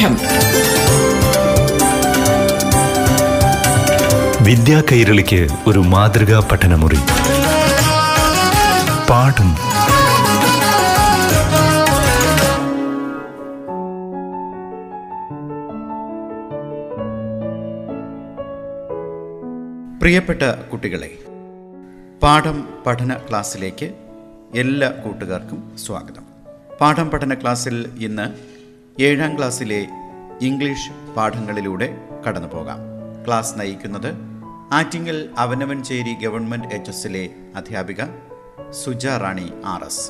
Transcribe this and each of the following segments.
പാഠം വിദ്യാ കൈരളിക്ക് ഒരു മാതൃകാ പഠനമുറി. പാഠം. പ്രിയപ്പെട്ട കുട്ടികളെ പാഠം പഠന ക്ലാസ്സിലേക്ക് എല്ലാ കൂട്ടുകാർക്കും സ്വാഗതം. പാഠം പഠന ക്ലാസ്സിൽ ഇന്ന് ഏഴാം ക്ലാസ്സിലെ ഇംഗ്ലീഷ് പാഠങ്ങളിലൂടെ കടന്നു പോകാം ക്ലാസ് നയിക്കുന്നത് ആറ്റിങ്ങൽ അവനവൻചേരി ഗവൺമെന്റ് എച്ച് എസിലെ അധ്യാപിക Suja Rani R S.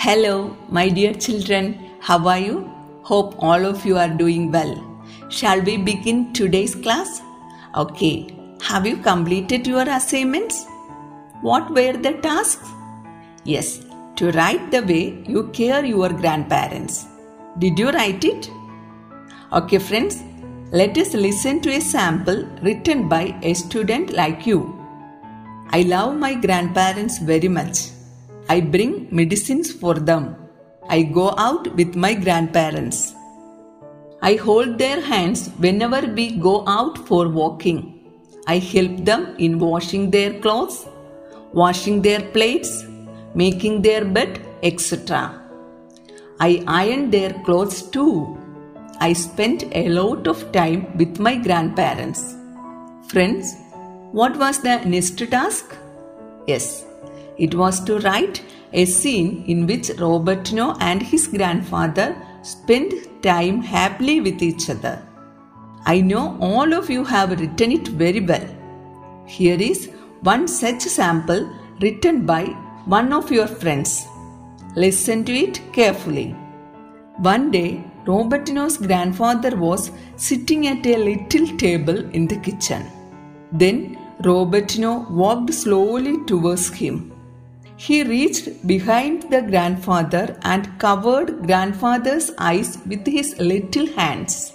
Hello my dear children how are you hope all of you are doing well shall we begin today's class okay have you completed your assignment what were the task yes to write the way you care your grandparents. Did you write it? Okay, friends, let us listen to a sample written by a student like you. I love my grandparents very much. I bring medicines for them. I go out with my grandparents. I hold their hands whenever we go out for walking. I help them in washing their clothes, washing their plates, making their bed, etc. I ironed their clothes too. I spent a lot of time with my grandparents. Friends, what was the next task? Yes, it was to write a scene in which Robertino and his grandfather spent time happily with each other. I know all of you have written it very well. Here is one such sample written by one of your friends. Listen to it carefully. One day, Robertino's grandfather was sitting at a little table in the kitchen. Then Robertino walked slowly towards him. He reached behind the grandfather and covered grandfather's eyes with his little hands.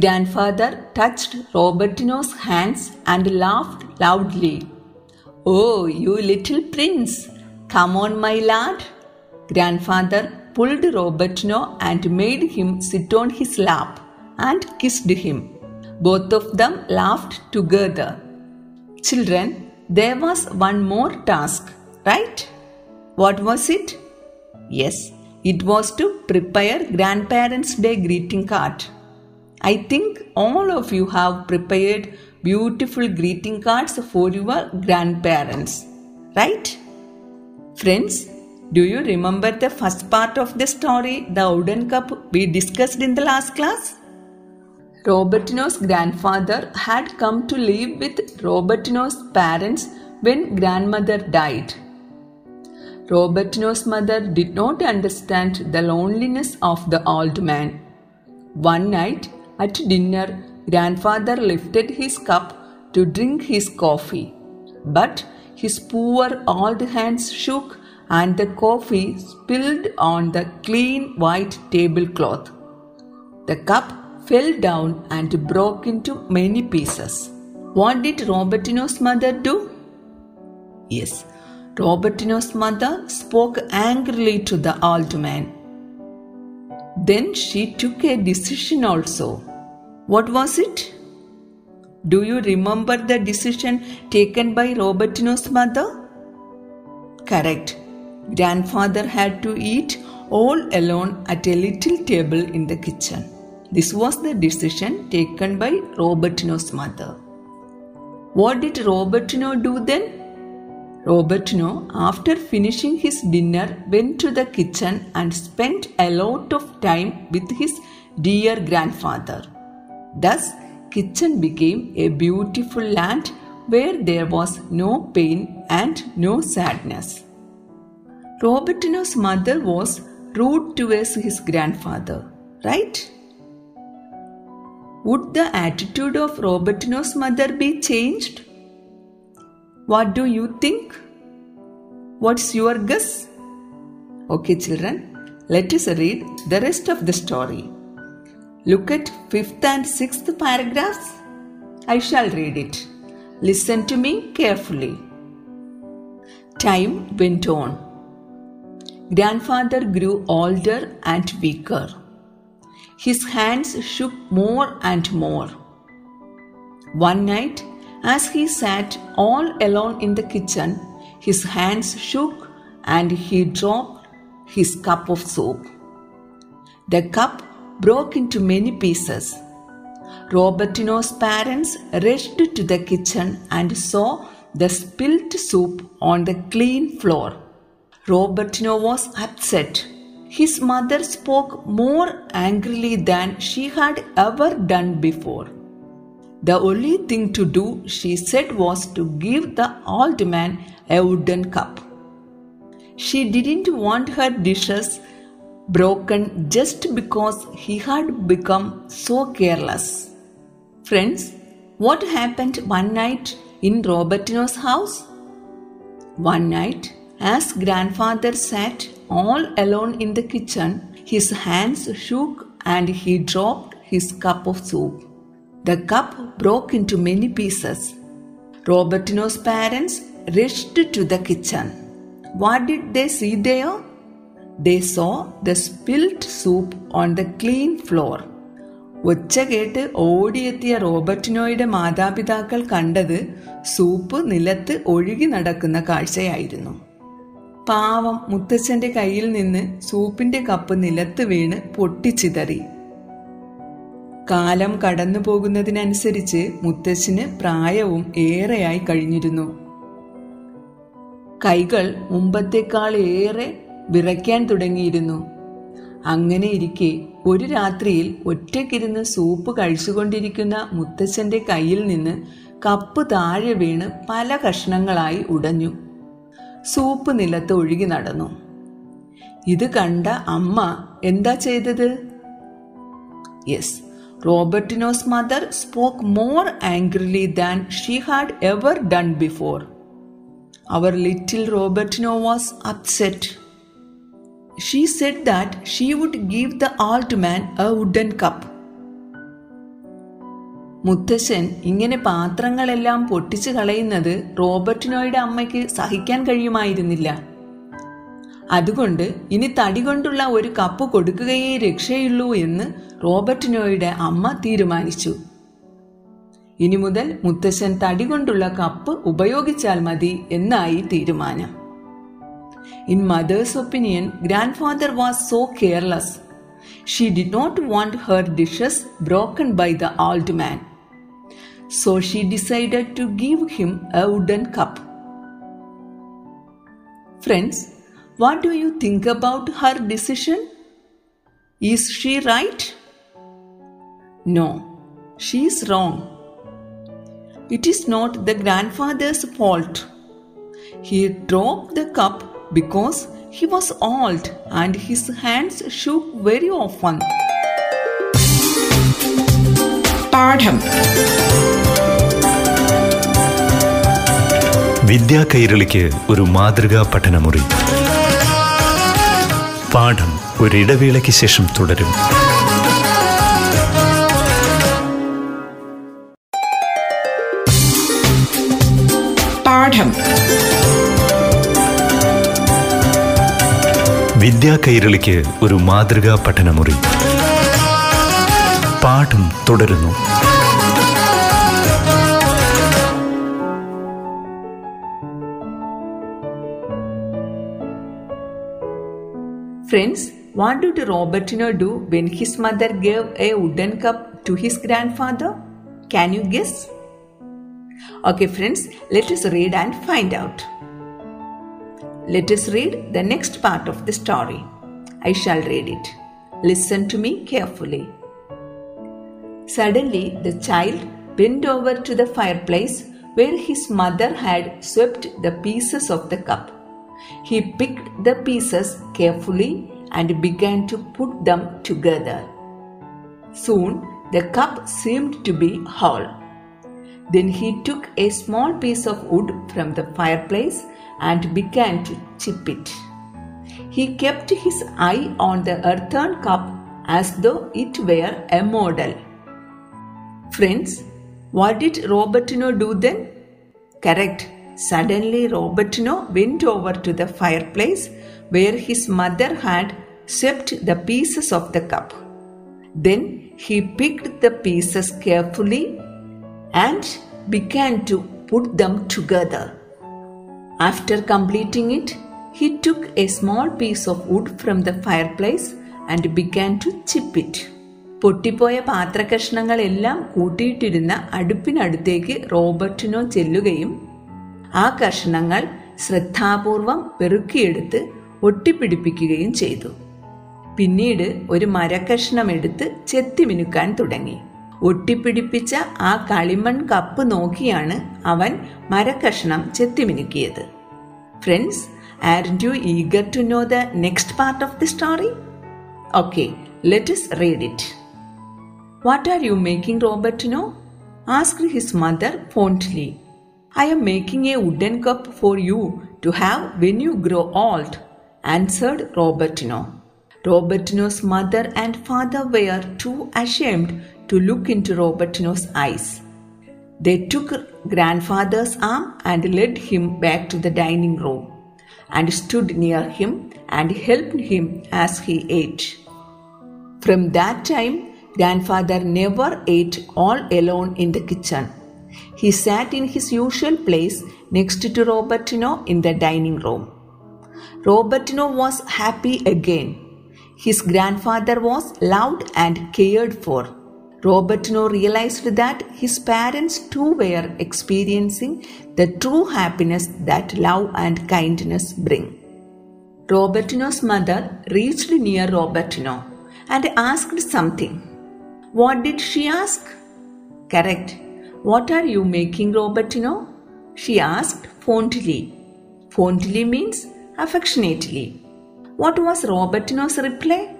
Grandfather touched Robertino's hands and laughed loudly. Oh, you little prince! Come on, my lad! Grandfather pulled Robertino and made him sit on his lap and kissed him. Both of them laughed together. Children, there was one more task, right? What was it? Yes, it was to prepare Grandparents' Day greeting card. I think all of you have prepared beautiful greeting cards for your grandparents, right? Friends, do you remember the first part of the story, the wooden cup we discussed in the last class? Robertino's grandfather had come to live with Robertino's parents when grandmother died. Robertino's mother did not understand the loneliness of the old man. One night at dinner, grandfather lifted his cup to drink his coffee, but his poor old hands shook and the coffee spilled on the clean white tablecloth. The cup fell down and broke into many pieces. What did Robertino's mother do? Yes, Robertino's mother spoke angrily to the old man. Then she took a decision also. What was it? Do you remember the decision taken by Robertino's mother? Correct. Grandfather had to eat all alone at a little table in the kitchen. This was the decision taken by Robertino's mother. What did Robertino do then? Robertino, after finishing his dinner, went to the kitchen and spent a lot of time with his dear grandfather. Thus, kitchen became a beautiful land where there was no pain and no sadness. Robertino's mother was rude towards his grandfather, right? Would the attitude of Robertino's mother be changed? What do you think? What's your guess? Okay, children, let us read the rest of the story. Look at fifth and sixth paragraphs. I shall read it. Listen to me carefully. Time went on. grandfather grew older and weaker. His hands shook more and more. One night, as he sat all alone in the kitchen, his hands shook and he dropped his cup of soup. The cup broke into many pieces. Robertino's parents rushed to the kitchen and saw the spilt soup on the clean floor. Robertino was upset. His mother spoke more angrily than she had ever done before. The only thing to do, she said, was to give the old man a wooden cup. She didn't want her dishes broken just because he had become so careless. Friends, what happened one night in Robertino's house? One night, as grandfather sat all alone in the kitchen, his hands shook and he dropped his cup of soup. The cup broke into many pieces. Robertino's parents rushed to the kitchen. What did they see there? They saw the spilled soup on the clean floor ഒച്ച കേട്ട് ഓടിയെത്തിയ റോബർട്ടിനോയുടെ മാതാപിതാക്കൾ കണ്ടത് soup നിലത്ത് ഒഴുകി നടക്കുന്ന കാഴ്ചയായിരുന്നു. പാവം മുത്തച്ഛന്റെ കയ്യിൽ നിന്ന് സൂപ്പിന്റെ കപ്പ് നിലത്ത് വീണ് പൊട്ടിച്ചിതറി. കാലം കടന്നു പോകുന്നതിനനുസരിച്ച് മുത്തച്ഛന് പ്രായവും ഏറെയായി കഴിഞ്ഞിരുന്നു. കൈകൾ മുമ്പത്തേക്കാൾ ഏറെ വിറയ്ക്കാൻ തുടങ്ങിയിരുന്നു. അങ്ങനെ ഇരിക്കെ ഒരു രാത്രിയിൽ ഒറ്റയ്ക്കിരുന്ന് സൂപ്പ് കഴിച്ചുകൊണ്ടിരിക്കുന്ന മുത്തച്ഛന്റെ കയ്യിൽ നിന്ന് കപ്പ് താഴെ വീണ് പല കഷ്ണങ്ങളായി ഉടഞ്ഞു. സൂപ്പ് നിലത്ത് ഒഴുകി നടന്നു. ഇത് കണ്ട അമ്മ എന്താ ചെയ്തത്? Yes Robertino's mother spoke more angrily than she had ever done before. Our little Robertino was upset. She said that she would give the old man a wooden cup മുത്തശ്ശൻ ഇങ്ങനെ പാത്രങ്ങളെല്ലാം പൊട്ടിച്ചു കളയുന്നത് റോബർട്ടിനോയുടെ അമ്മയ്ക്ക് സഹിക്കാൻ കഴിയുമായിരുന്നില്ല. അതുകൊണ്ട് ഇനി തടി കൊണ്ടുള്ള ഒരു കപ്പ് കൊടുക്കുകയേ രക്ഷയുള്ളൂ എന്ന് റോബർട്ടിനോയുടെ അമ്മ തീരുമാനിച്ചു. ഇനി മുതൽ മുത്തശ്ശൻ തടി കൊണ്ടുള്ള കപ്പ് ഉപയോഗിച്ചാൽ മതി എന്നായി തീരുമാനം. In mother's opinion, grandfather was so careless. She did not want her dishes broken by the old man. So she decided to give him a wooden cup. Friends, what do you think about her decision? Is she right? No, she is wrong. It is not the grandfather's fault. He dropped the cup because he was old and his hands shook very often. പാഠം വിദ്യാ കൈരളിക്ക് ഒരു മാതൃകാ പഠനമുറി പാഠം ഒരിടവേളയ്ക്ക് ശേഷം തുടരും പാഠം വിദ്യാ കൈരളിക്ക് ഒരു മാതൃകാ പഠനമുറി. പാഠം തുടരുന്നു. Friends what do Robertino do when his mother gave a wooden cup to his grandfather can you guess okay friends let read and find out Let us read the next part of the story. I shall read it. Listen to me carefully. Suddenly, the child bent over to the fireplace where his mother had swept the pieces of the cup. He picked the pieces carefully and began to put them together. Soon, the cup seemed to be whole. Then he took a small piece of wood from the fireplace and began to chip it. He kept his eye on the earthen cup as though it were a model. Friends, what did Robertino do then? Correct. suddenly Robertino went over to the fireplace where his mother had swept the pieces of the cup. Then he picked the pieces carefully and began to put them together. After completing it, he took a small piece of wood from the fireplace and began to chip it. പൊട്ടിപ്പോയ പാത്രകഷ്ണങ്ങളെല്ലാം കൂട്ടിയിട്ടിരുന്ന അടുപ്പിനടുത്തേക്ക് Robertino ചെല്ലുകയും ആ കഷ്ണങ്ങൾ ശ്രദ്ധാപൂർവം പെറുക്കിയെടുത്ത് ഒട്ടിപ്പിടിപ്പിക്കുകയും ചെയ്തു പിന്നീട് ഒരു മരക്കഷ്ണം എടുത്ത് ചെത്തിമിനുക്കാൻ തുടങ്ങി ഒട്ടിപ്പിടിപ്പിച്ച ആ കളിമൺ കപ്പ് നോക്കിയാണ് അവൻ മരക്കഷ്ണം ചെത്തിമിനുക്കിയത്. Friends are you eager to know the next part of the story okay let us read it what are you making Robertino ask his mother fondly I'm making a wooden cup for you to have when you grow old answered Robertino Robertino's mother and father were too ashamed to look into Robertino's eyes. They took grandfather's arm and led him back to the dining room and stood near him and helped him as he ate. From that time, grandfather never ate all alone in the kitchen. He sat in his usual place next to Robertino in the dining room. Robertino was happy again. His grandfather was loved and cared for. Robertino realized that his parents too were experiencing the true happiness that love and kindness bring. Robertino's mother reached near Robertino and asked something. What did she ask? Correct. What are you making, Robertino? She asked fondly. Fondly means affectionately. What was Robertino's reply?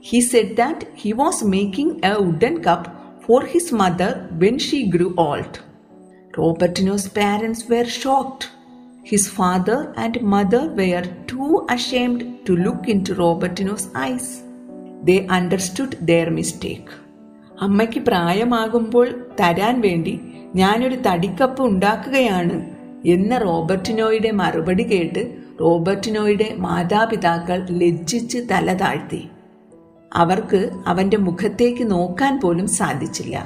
He said that he was making a wooden cup for his mother when she grew old. Robertino's parents were shocked. His father and mother were too ashamed to look into Robertino's eyes. They understood their mistake. അമ്മയ്ക്ക് പ്രായമാകുമ്പോൾ തരാൻ വേണ്ടി ഞാനൊരു തടിക്കപ്പ് ഉണ്ടാക്കുകയാണ് എന്ന റോബർട്ടിനോയുടെ മറുപടി കേട്ട് റോബർട്ടിനോയുടെ മാതാപിതാക്കൾ ലജ്ജിച്ച് തല താഴ്ത്തി അവർക്ക് അവന്റെ മുഖത്തേക്ക് നോക്കാൻ പോലും സാധിച്ചില്ല.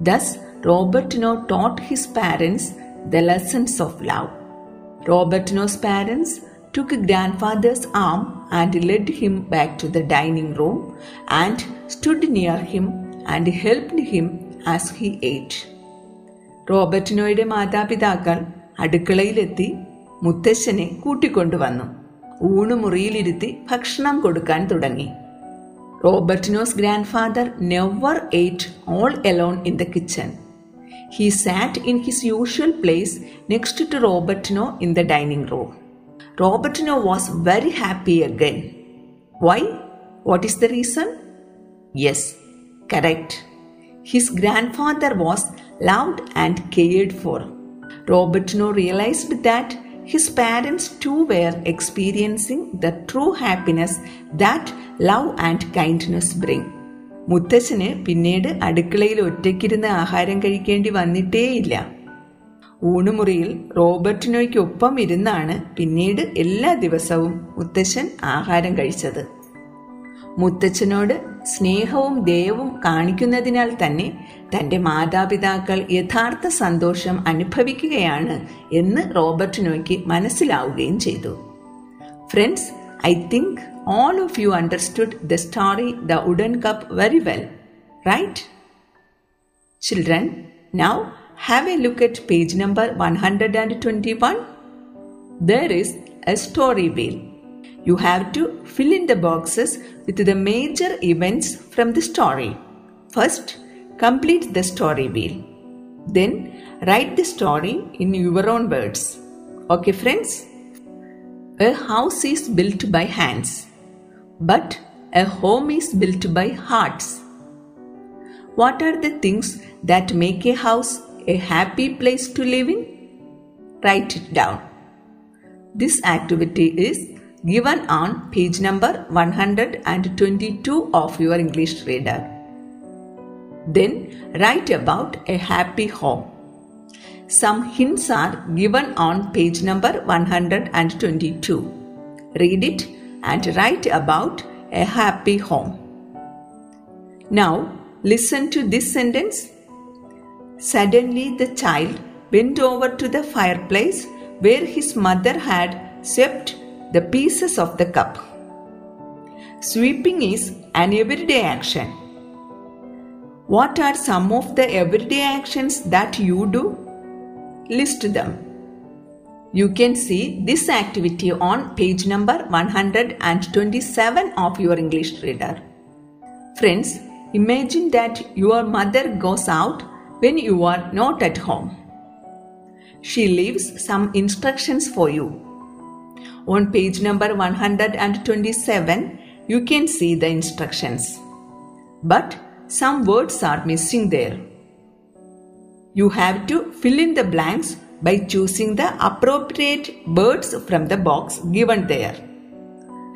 Thus Robertino taught his parents the lessons of love Robertino's parents took grandfather's arm and led him back to the dining room and stood near him and helped him as he ate. റോബർട്ടിനോയുടെ മാതാപിതാക്കൾ അടുക്കളയിലെത്തി മുത്തശ്ശനെ കൂട്ടിക്കൊണ്ടുവന്നു. ഊണുമുറിയിലിരുത്തി ഭക്ഷണം കൊടുക്കാൻ തുടങ്ങി. Robertino's grandfather never ate all alone in the kitchen. He sat in his usual place next to Robertino in the dining room. Robertino was very happy again. Why? What is the reason? Yes, correct. His grandfather was loved and cared for. Robertino realized that his parents too were experiencing the true happiness that love and kindness bring മുത്തച്ഛന് പിന്നീട് അടുക്കളയിൽ ഒറ്റയ്ക്കിരുന്ന് ആഹാരം കഴിക്കേണ്ടി വന്നിട്ടേയില്ല. ഊണുമുറിയിൽ റോബർട്ടിനോയ്ക്കൊപ്പം ഇരുന്നാണ് പിന്നീട് എല്ലാ ദിവസവും മുത്തച്ഛൻ ആഹാരം കഴിച്ചത്. മുത്തച്ഛനോട് സ്നേഹവും ദയവും കാണിക്കുന്നതിനാൽ തന്നെ തന്റെ മാതാപിതാക്കൾ യഥാർത്ഥ സന്തോഷം അനുഭവിക്കുകയാണ് എന്ന് റോബർട്ട് റോബർട്ടിനോയ്ക്ക് മനസ്സിലാവുകയും ചെയ്തു friends I think all of you understood the story the wooden cup very well right children now have a look at page number 121. There is a story wheel. You have to fill in the boxes with the major events from the story First, complete the story wheel. Then, write the story in your own words. Okay, friends? A house is built by hands, but a home is built by hearts. What are the things that make a house a happy place to live in? Write it down. This activity is given on page number 122 of your English reader. Then write about a happy home. Some hints are given on page number 122. Read it and write about a happy home. Now, listen to this sentence. Suddenly, the child went over to the fireplace where his mother had swept the pieces of the cup. Sweeping is an everyday action. What are some of the everyday actions that you do? List them. You can see this activity on page number 127 of your English reader. Friends, imagine that your mother goes out when you are not at home. She leaves some instructions for you. On page number 127, you can see the instructions. But some words are missing there. You have to fill in the blanks by choosing the appropriate words from the box given there.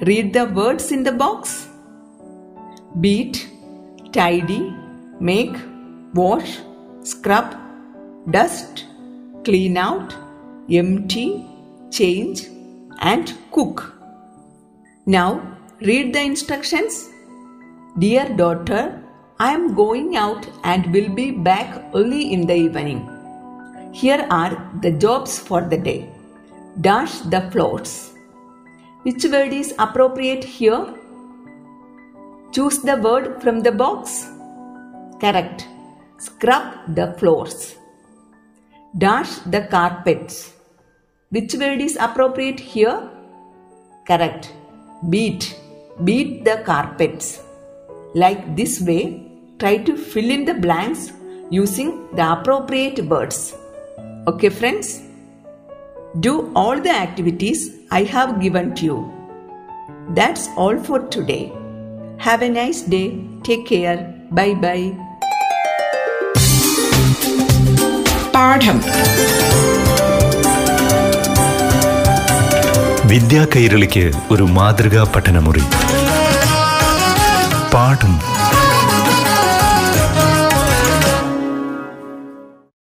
Read the words in the box. Beat, tidy, make, wash, scrub, dust, clean out, empty, change, and cook. Now read the instructions. Dear daughter, I am going out and will be back early in the evening. Here are the jobs for the day. Dash the floors. Which word is appropriate here? Choose the word from the box. Correct. Scrub the floors. Dash the carpets. Which word is appropriate here? Correct. Beat. Beat the carpets. Like this way, try to fill in the blanks using the appropriate words. Okay, friends? Do all the activities I have given to you. That's all for today. Have a nice day. Take care. Bye bye. പാഠം വിദ്യാ കൈരളിക്ക് ഒരു മാതൃകാ പഠനമുറി പാഠം